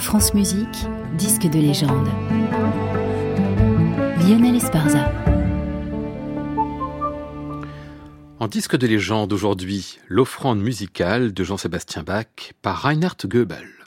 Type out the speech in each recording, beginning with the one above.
France Musique, disque de légende. Lionel Esparza. En disque de légende aujourd'hui, l'offrande musicale de Jean-Sébastien Bach par Reinhard Goebel.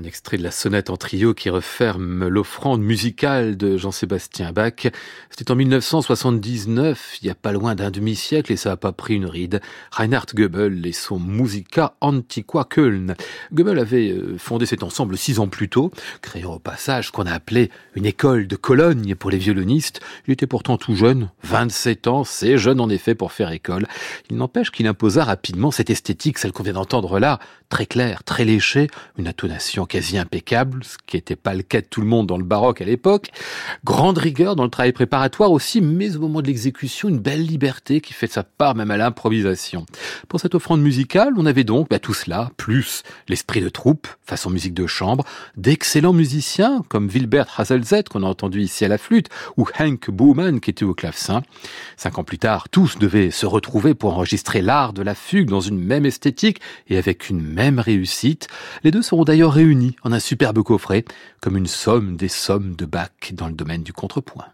Un extrait de la sonate en trio qui referme l'offrande musicale de Jean-Sébastien Bach. C'était en 1979, il y a pas loin d'un demi-siècle et ça a pas pris une ride. Reinhard Goebel et son Musica Antiqua Köln. Goebel avait euh, fondé cet ensemble six ans plus tôt, créant au passage qu'on a appelé une école de Cologne pour les violonistes. Il était pourtant tout jeune, 27 ans, c'est jeune en effet pour faire école. Il n'empêche qu'il imposa rapidement cette esthétique, celle qu'on vient d'entendre là, très claire, très léchée, une intonation quasi impeccable, ce qui n'était pas le cas de tout le monde dans le baroque à l'époque. Grande rigueur dans le travail préparatoire aussi, mais au moment de l'exécution, une belle liberté qui fait sa part même à l'improvisation. Pour cette offrande musicale, on avait donc bah, tout cela, plus l'esprit de troupe, façon musique de chambre, d'excellents musiciens comme Wilbert Hazelzett qu'on a entendu ici à la flûte, ou Hank Bowman qui était au clavecin. Cinq ans plus tard, tous devaient se retrouver pour enregistrer l'art de la fugue dans une même esthétique et avec une même réussite. Les deux seront d'ailleurs en un superbe coffret, comme une somme des sommes de Bach dans le domaine du contrepoint.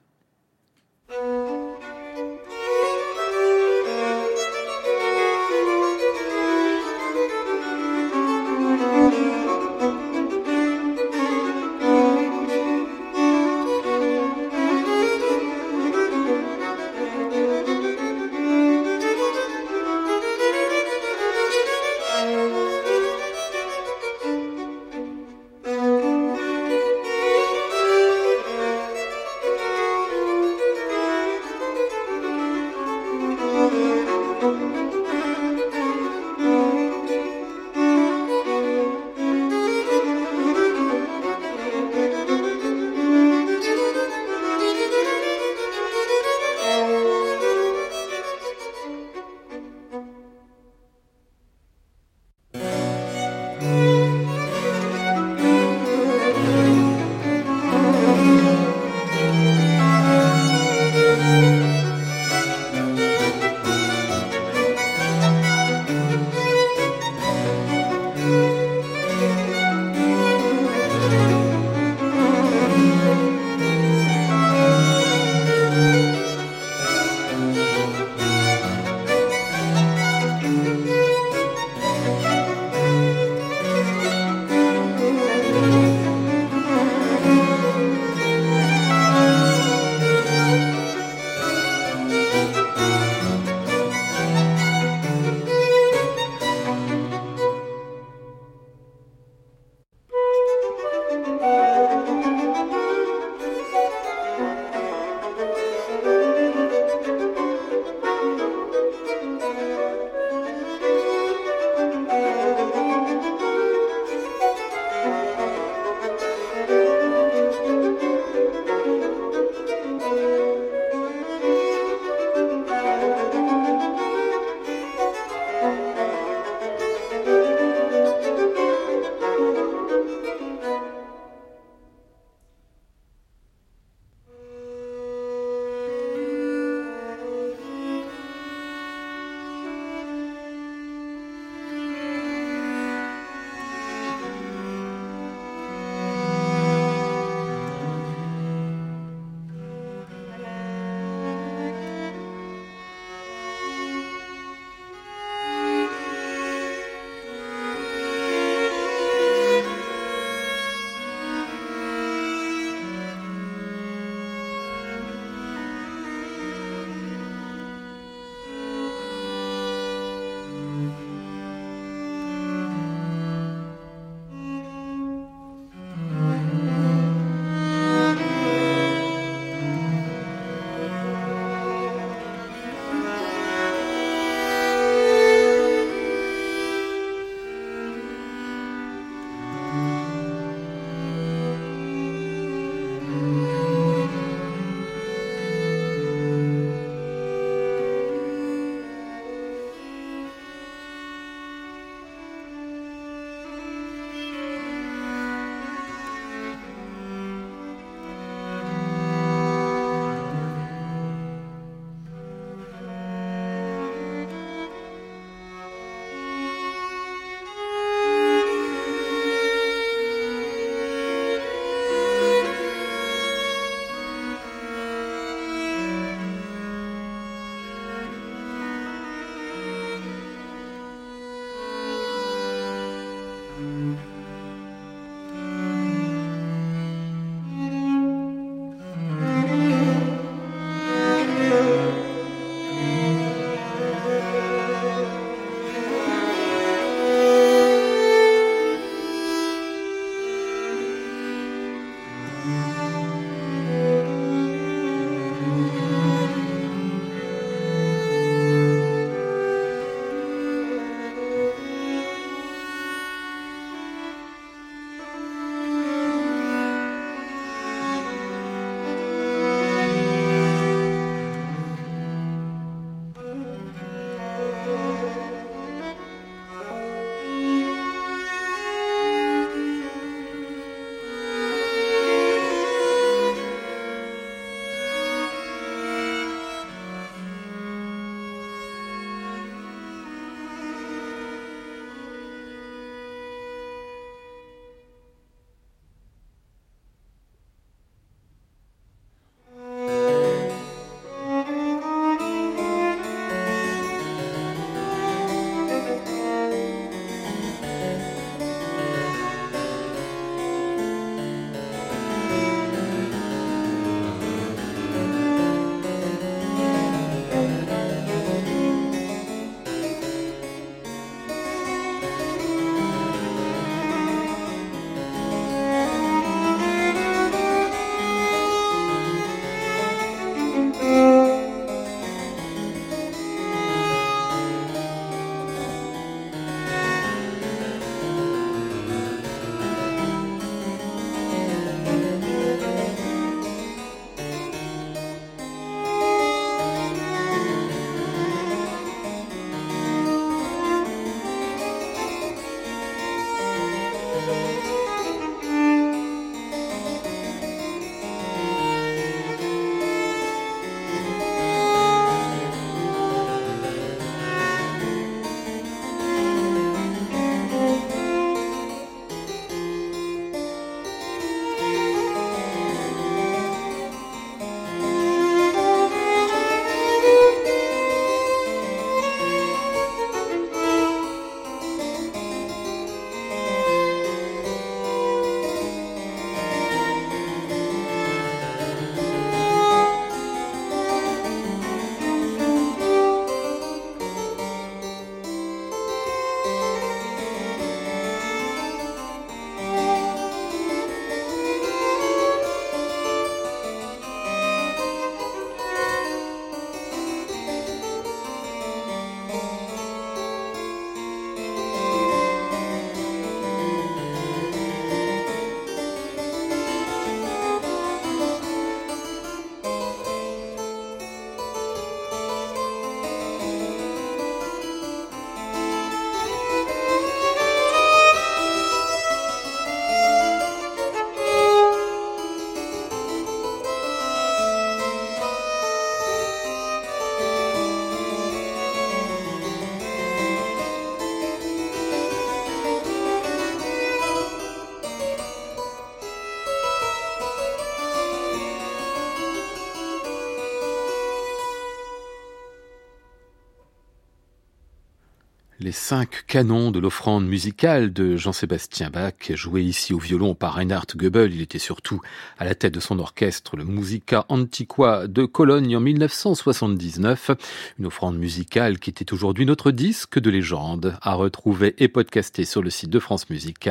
Les cinq canons de l'offrande musicale de Jean-Sébastien Bach, joué ici au violon par Reinhard Goebel. Il était surtout à la tête de son orchestre, le Musica Antiqua de Cologne en 1979. Une offrande musicale qui était aujourd'hui notre disque de légende à retrouver et podcaster sur le site de France Musique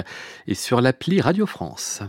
et sur l'appli Radio France.